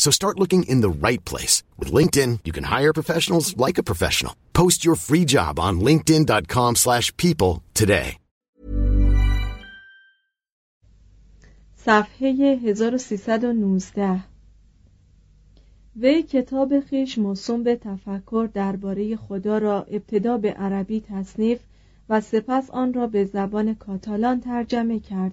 So start looking in the right place. With LinkedIn, you can hire professionals like a professional. Post your free job on linkedin.com slash people today. صفحه 1319 وی کتاب خیش موسوم به تفکر درباره خدا را ابتدا به عربی تصنیف و سپس آن را به زبان کاتالان ترجمه کرد.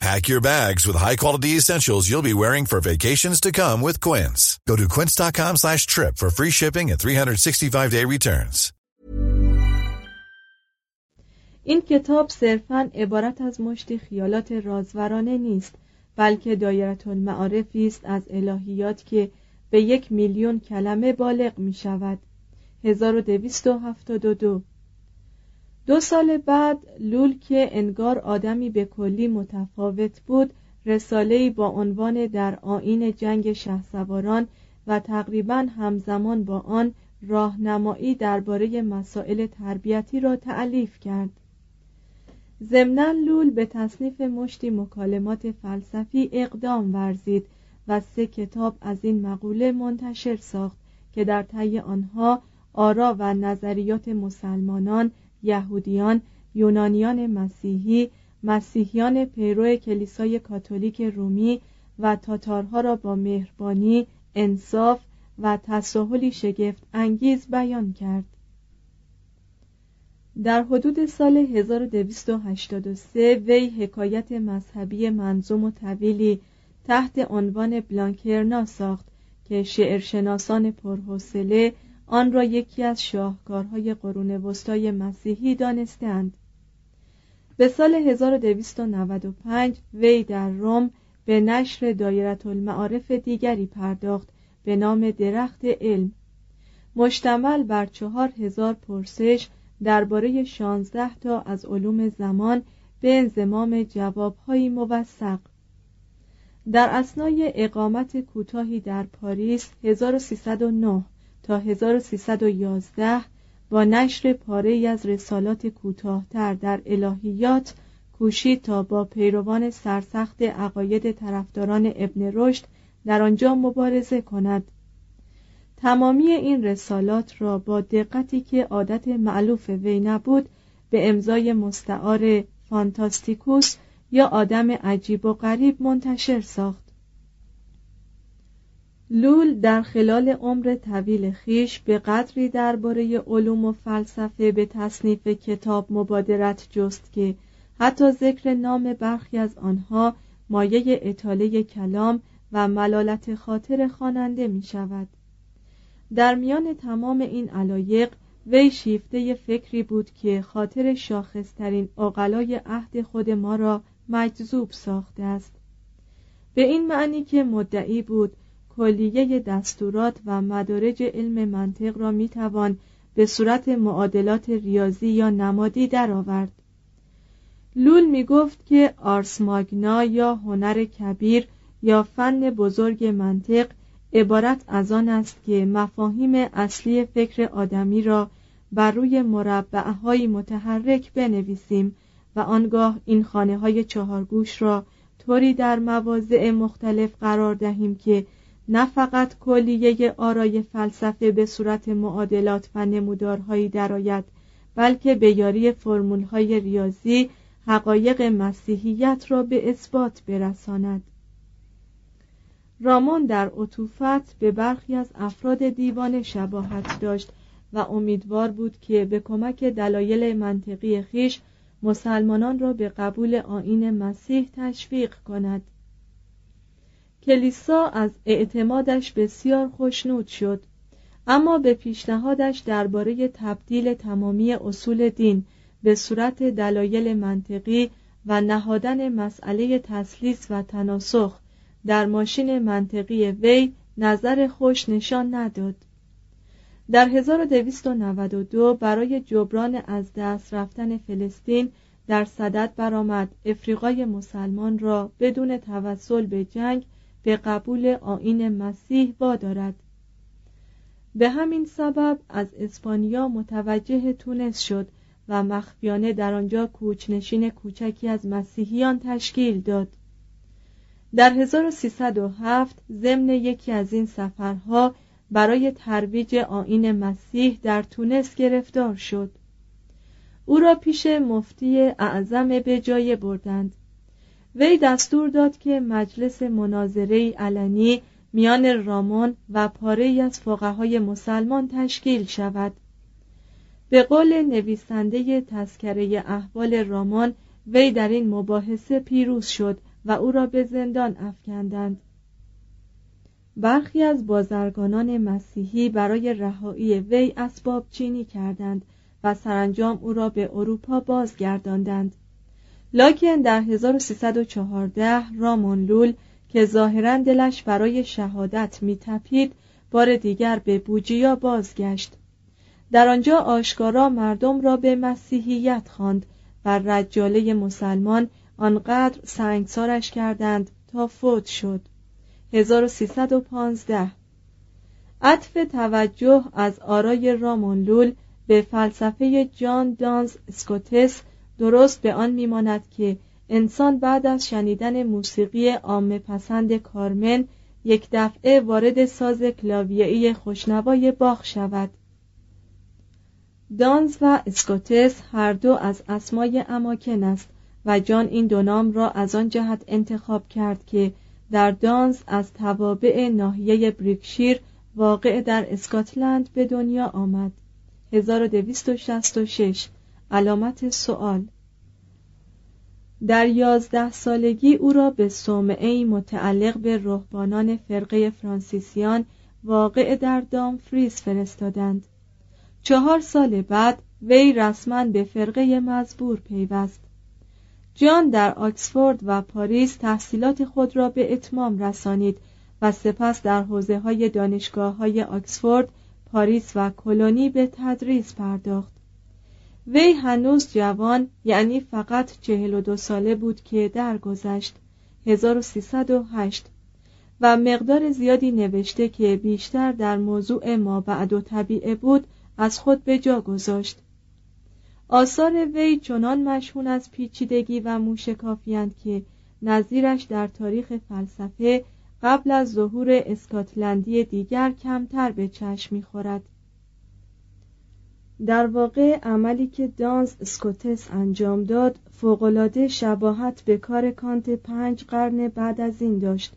Pack your bags with high-quality essentials you'll be wearing for vacations to come with Quince. Go to quince.com slash trip for free shipping and 365-day returns. این کتاب صرفاً عبارت از مشتی خیالات رازورانه نیست بلکه دایره المعارفی است از الهیات که به یک میلیون کلمه بالغ می شود 1272 دو سال بعد لول که انگار آدمی به کلی متفاوت بود رساله‌ای با عنوان در آین جنگ شهسواران و تقریبا همزمان با آن راهنمایی درباره مسائل تربیتی را تعلیف کرد. ضمنا لول به تصنیف مشتی مکالمات فلسفی اقدام ورزید و سه کتاب از این مقوله منتشر ساخت که در طی آنها آرا و نظریات مسلمانان یهودیان یونانیان مسیحی مسیحیان پیرو کلیسای کاتولیک رومی و تاتارها را با مهربانی انصاف و تساهلی شگفت انگیز بیان کرد. در حدود سال 1283 وی حکایت مذهبی منظوم و طویلی تحت عنوان بلانکرنا ساخت که شعرشناسان پرحوصله آن را یکی از شاهکارهای قرون وسطای مسیحی دانستند. به سال 1295 وی در روم به نشر دایره المعارف دیگری پرداخت به نام درخت علم. مشتمل بر چهار هزار پرسش درباره شانزده تا از علوم زمان به انزمام جوابهایی موثق. در اسنای اقامت کوتاهی در پاریس 1309 تا 1311 با نشر پاره از رسالات کوتاهتر در الهیات کوشید تا با پیروان سرسخت عقاید طرفداران ابن رشد در آنجا مبارزه کند. تمامی این رسالات را با دقتی که عادت معلوف وی نبود به امضای مستعار فانتاستیکوس یا آدم عجیب و غریب منتشر ساخت. لول در خلال عمر طویل خیش به قدری درباره علوم و فلسفه به تصنیف کتاب مبادرت جست که حتی ذکر نام برخی از آنها مایه اطاله کلام و ملالت خاطر خواننده می شود. در میان تمام این علایق وی شیفته فکری بود که خاطر شاخصترین اقلای عهد خود ما را مجذوب ساخته است. به این معنی که مدعی بود کلیه دستورات و مدارج علم منطق را می‌توان به صورت معادلات ریاضی یا نمادی درآورد. لول می گفت که آرس ماگنا یا هنر کبیر یا فن بزرگ منطق عبارت از آن است که مفاهیم اصلی فکر آدمی را بر روی مربعهای متحرک بنویسیم و آنگاه این خانه های چهارگوش را طوری در مواضع مختلف قرار دهیم که نه فقط کلیه آرای فلسفه به صورت معادلات و نمودارهایی درآید بلکه به یاری فرمولهای ریاضی حقایق مسیحیت را به اثبات برساند. رامون در عطوفت به برخی از افراد دیوان شباهت داشت و امیدوار بود که به کمک دلایل منطقی خیش مسلمانان را به قبول آین مسیح تشویق کند. کلیسا از اعتمادش بسیار خوشنود شد اما به پیشنهادش درباره تبدیل تمامی اصول دین به صورت دلایل منطقی و نهادن مسئله تسلیس و تناسخ در ماشین منطقی وی نظر خوش نشان نداد. در 1292 برای جبران از دست رفتن فلسطین در صدد برآمد افریقای مسلمان را بدون توسل به جنگ به قبول آین مسیح وادارد. به همین سبب از اسپانیا متوجه تونس شد و مخفیانه در آنجا کوچنشین کوچکی از مسیحیان تشکیل داد. در 1307 ضمن یکی از این سفرها برای ترویج آین مسیح در تونس گرفتار شد. او را پیش مفتی اعظم به جای بردند. وی دستور داد که مجلس مناظره علنی میان رامون و پاره از فقهای مسلمان تشکیل شود. به قول نویسنده تذکره احوال رامان وی در این مباحثه پیروز شد و او را به زندان افکندند. برخی از بازرگانان مسیحی برای رهایی وی اسباب چینی کردند و سرانجام او را به اروپا بازگرداندند. لاکن در 1314 رامون لول که ظاهرا دلش برای شهادت میتپید بار دیگر به بوجیا بازگشت. در آنجا آشکارا مردم را به مسیحیت خواند و رجاله مسلمان آنقدر سنگسارش کردند تا فوت شد. 1315 عطف توجه از آرای رامون لول به فلسفه جان دانز اسکوتس درست به آن میماند که انسان بعد از شنیدن موسیقی عامه پسند کارمن یک دفعه وارد ساز کلاویه‌ای خوشنوای باخ شود. دانز و اسکوتس هر دو از اسمای اماکن است و جان این دو نام را از آن جهت انتخاب کرد که در دانز از توابع ناحیه بریکشیر واقع در اسکاتلند به دنیا آمد. 1266 علامت سوال در یازده سالگی او را به صومعه متعلق به رهبانان فرقه فرانسیسیان واقع در دامفریز فرستادند. چهار سال بعد وی رسما به فرقه مزبور پیوست. جان در آکسفورد و پاریس تحصیلات خود را به اتمام رسانید و سپس در حوزه های دانشگاه های آکسفورد، پاریس و کلونی به تدریس پرداخت. وی هنوز جوان یعنی فقط چهل و دو ساله بود که درگذشت 1308 و مقدار زیادی نوشته که بیشتر در موضوع ما بعد و طبیعه بود از خود به جا گذاشت. آثار وی چنان مشهون از پیچیدگی و موشکافیند که نظیرش در تاریخ فلسفه قبل از ظهور اسکاتلندی دیگر کمتر به چشم می‌خورد. در واقع عملی که دانز اسکوتس انجام داد فوقالعاده شباهت به کار کانت پنج قرن بعد از این داشت.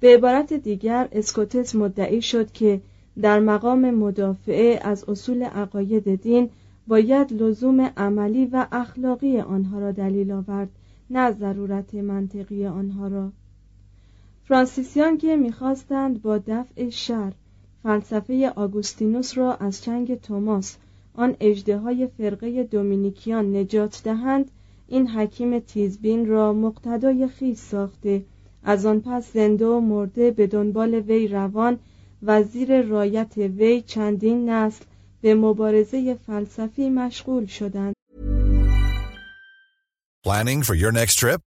به عبارت دیگر اسکوتس مدعی شد که در مقام مدافعه از اصول عقاید دین باید لزوم عملی و اخلاقی آنها را دلیل آورد نه ضرورت منطقی آنها را. فرانسیسیان که می‌خواستند با دفع شر فلسفه آگوستینوس را از چنگ توماس آن های فرقه دومینیکیان نجات دهند این حکیم تیزبین را مقتدای خیش ساخته از آن پس زنده و مرده به دنبال وی روان و زیر رایت وی چندین نسل به مبارزه فلسفی مشغول شدند. Planning for your next trip?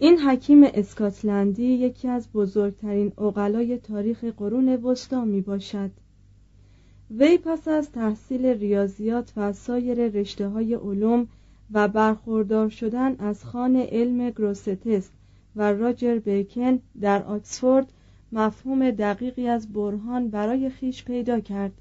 این حکیم اسکاتلندی یکی از بزرگترین اقلای تاریخ قرون وسطا می باشد. وی پس از تحصیل ریاضیات و سایر رشته های علوم و برخوردار شدن از خان علم گروستس و راجر بیکن در آکسفورد مفهوم دقیقی از برهان برای خیش پیدا کرد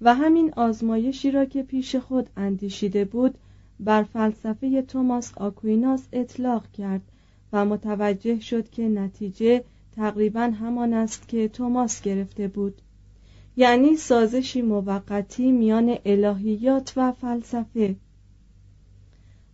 و همین آزمایشی را که پیش خود اندیشیده بود بر فلسفه توماس آکویناس اطلاق کرد و متوجه شد که نتیجه تقریبا همان است که توماس گرفته بود. یعنی سازشی موقتی میان الهیات و فلسفه.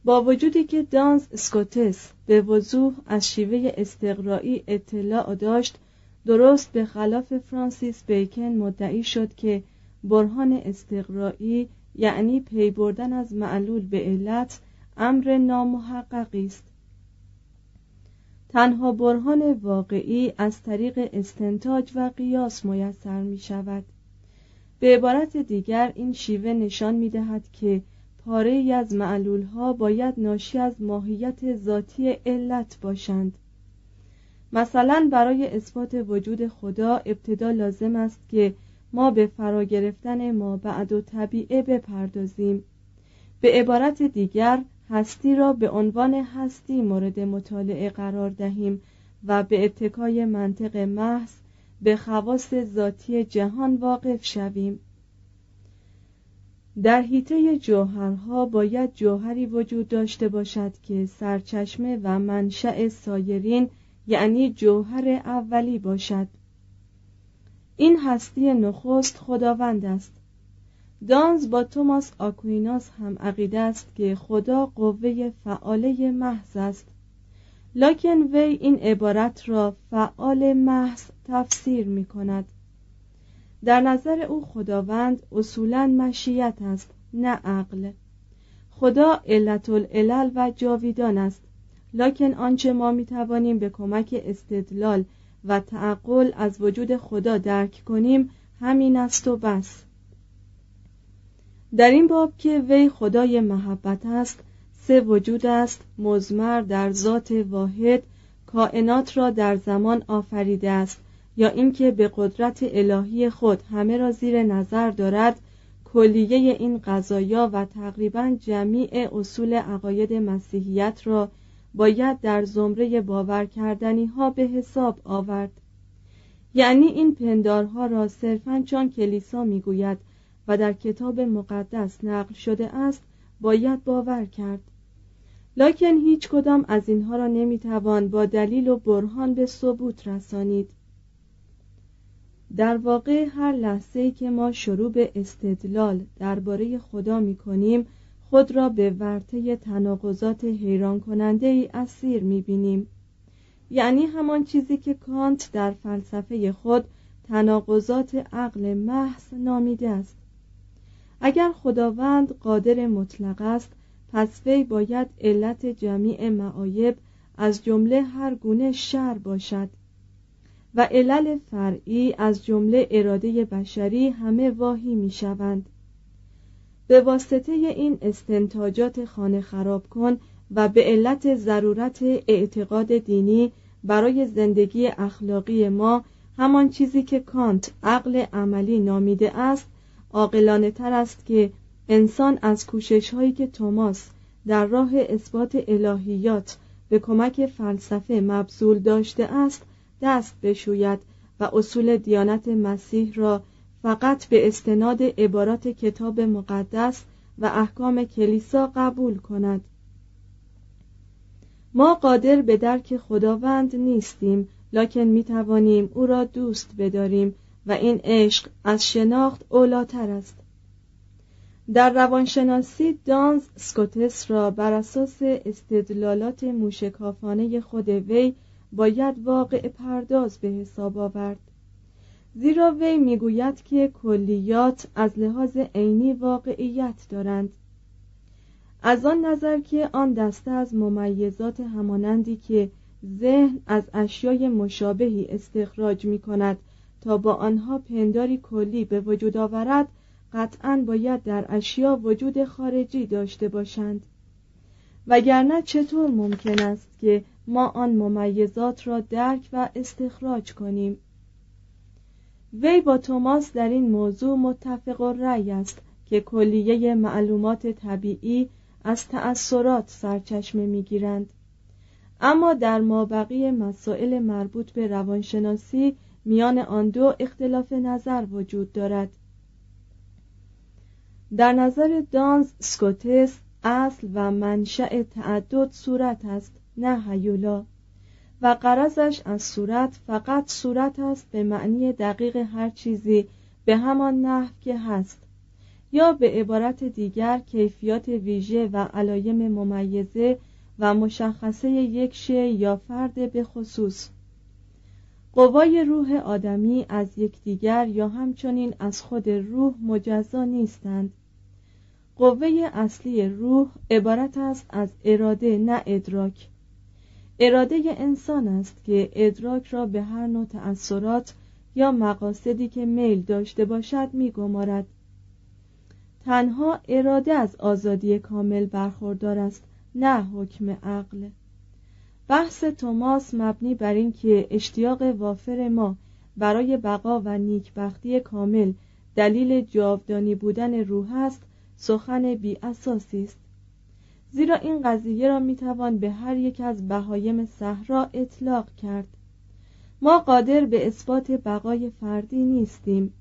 با وجودی که دانز اسکوتس به وضوح از شیوه استقرایی اطلاع داشت درست به خلاف فرانسیس بیکن مدعی شد که برهان استقرایی یعنی پی بردن از معلول به علت امر نامحققی است. تنها برهان واقعی از طریق استنتاج و قیاس میسر می شود به عبارت دیگر این شیوه نشان می دهد که پاره ای از معلول ها باید ناشی از ماهیت ذاتی علت باشند. مثلا برای اثبات وجود خدا ابتدا لازم است که ما به فرا گرفتن ما بعد و طبیعه بپردازیم. به عبارت دیگر هستی را به عنوان هستی مورد مطالعه قرار دهیم و به اتکای منطق محض به خواست ذاتی جهان واقف شویم. در حیطه جوهرها باید جوهری وجود داشته باشد که سرچشمه و منشأ سایرین یعنی جوهر اولی باشد. این هستی نخست خداوند است. دانز با توماس آکویناس هم عقیده است که خدا قوه فعاله محض است. لکن وی این عبارت را فعال محض تفسیر می کند. در نظر او خداوند اصولا مشیت است نه عقل. خدا علت العلل و جاویدان است. لکن آنچه ما می توانیم به کمک استدلال و تعقل از وجود خدا درک کنیم همین است و بس. در این باب که وی خدای محبت است سه وجود است مزمر در ذات واحد کائنات را در زمان آفریده است. یا اینکه به قدرت الهی خود همه را زیر نظر دارد کلیه این قضایا و تقریبا جمیع اصول عقاید مسیحیت را باید در زمره باور کردنی ها به حساب آورد. یعنی این پندارها را صرفا چون کلیسا می‌گوید و در کتاب مقدس نقل شده است باید باور کرد. لکن هیچ کدام از اینها را نمی‌توان با دلیل و برهان به ثبوت رسانید. در واقع هر لحظه که ما شروع به استدلال درباره خدا می کنیم خود را به ورطه تناقضات حیران کننده ای اسیر می بینیم یعنی همان چیزی که کانت در فلسفه خود تناقضات عقل محض نامیده است. اگر خداوند قادر مطلق است پس وی باید علت جمیع معایب از جمله هر گونه شر باشد و علل فرعی از جمله اراده بشری همه واهی می شوند به واسطه این استنتاجات خانه خراب کن و به علت ضرورت اعتقاد دینی برای زندگی اخلاقی ما همان چیزی که کانت عقل عملی نامیده است عاقلانه تر است که انسان از کوشش هایی که توماس در راه اثبات الهیات به کمک فلسفه مبذول داشته است دست بشوید و اصول دیانت مسیح را فقط به استناد عبارات کتاب مقدس و احکام کلیسا قبول کند. ما قادر به درک خداوند نیستیم لکن می توانیم او را دوست بداریم و این عشق از شناخت اولاتر است. در روانشناسی دانز سکوتس را بر اساس استدلالات موشکافانه خود وی باید واقع پرداز به حساب آورد. زیرا وی می‌گوید که کلیات از لحاظ عینی واقعیت دارند. از آن نظر که آن دسته از ممیزات همانندی که ذهن از اشیای مشابهی استخراج می کند تا با آنها پنداری کلی به وجود آورد قطعا باید در اشیا وجود خارجی داشته باشند. وگرنه چطور ممکن است که ما آن ممیزات را درک و استخراج کنیم؟ وی با توماس در این موضوع متفق رأی است که کلیه معلومات طبیعی از تأثیرات سرچشمه می‌گیرند. اما در مابقی مسائل مربوط به روانشناسی میان آن دو اختلاف نظر وجود دارد. در نظر دانز سکوتس اصل و منشأ تعدد صورت است نه هیولا. و قرضش از صورت فقط صورت است به معنی دقیق هر چیزی به همان نحو که هست. یا به عبارت دیگر کیفیات ویژه و علایم ممیزه و مشخصه یک شی یا فرد به خصوص. قوای روح آدمی از یکدیگر یا همچنین از خود روح مجزا نیستند. قوه اصلی روح عبارت است از اراده نه ادراک. اراده انسان است که ادراک را به هر نوع تأثیرات یا مقاصدی که میل داشته باشد میگمارد. تنها اراده از آزادی کامل برخوردار است نه حکم عقل. بحث توماس مبنی بر اینکه اشتیاق وافر ما برای بقا و نیکبختی کامل دلیل جاودانی بودن روح است سخن بی اساسی است. زیرا این قضیه را می‌توان به هر یک از بهایم صحرا اطلاق کرد. ما قادر به اثبات بقای فردی نیستیم.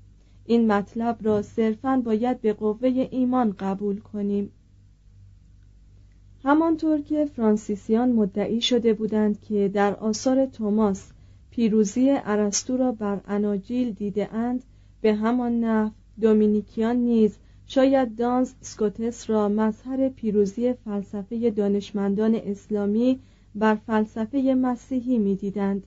این مطلب را صرفا باید به قوه ایمان قبول کنیم. همانطور که فرانسیسیان مدعی شده بودند که در آثار توماس پیروزی ارسطو را بر اناجیل دیده اند به همان نحو دومینیکیان نیز شاید دانس سکوتس را مظهر پیروزی فلسفه دانشمندان اسلامی بر فلسفه مسیحی می‌دیدند.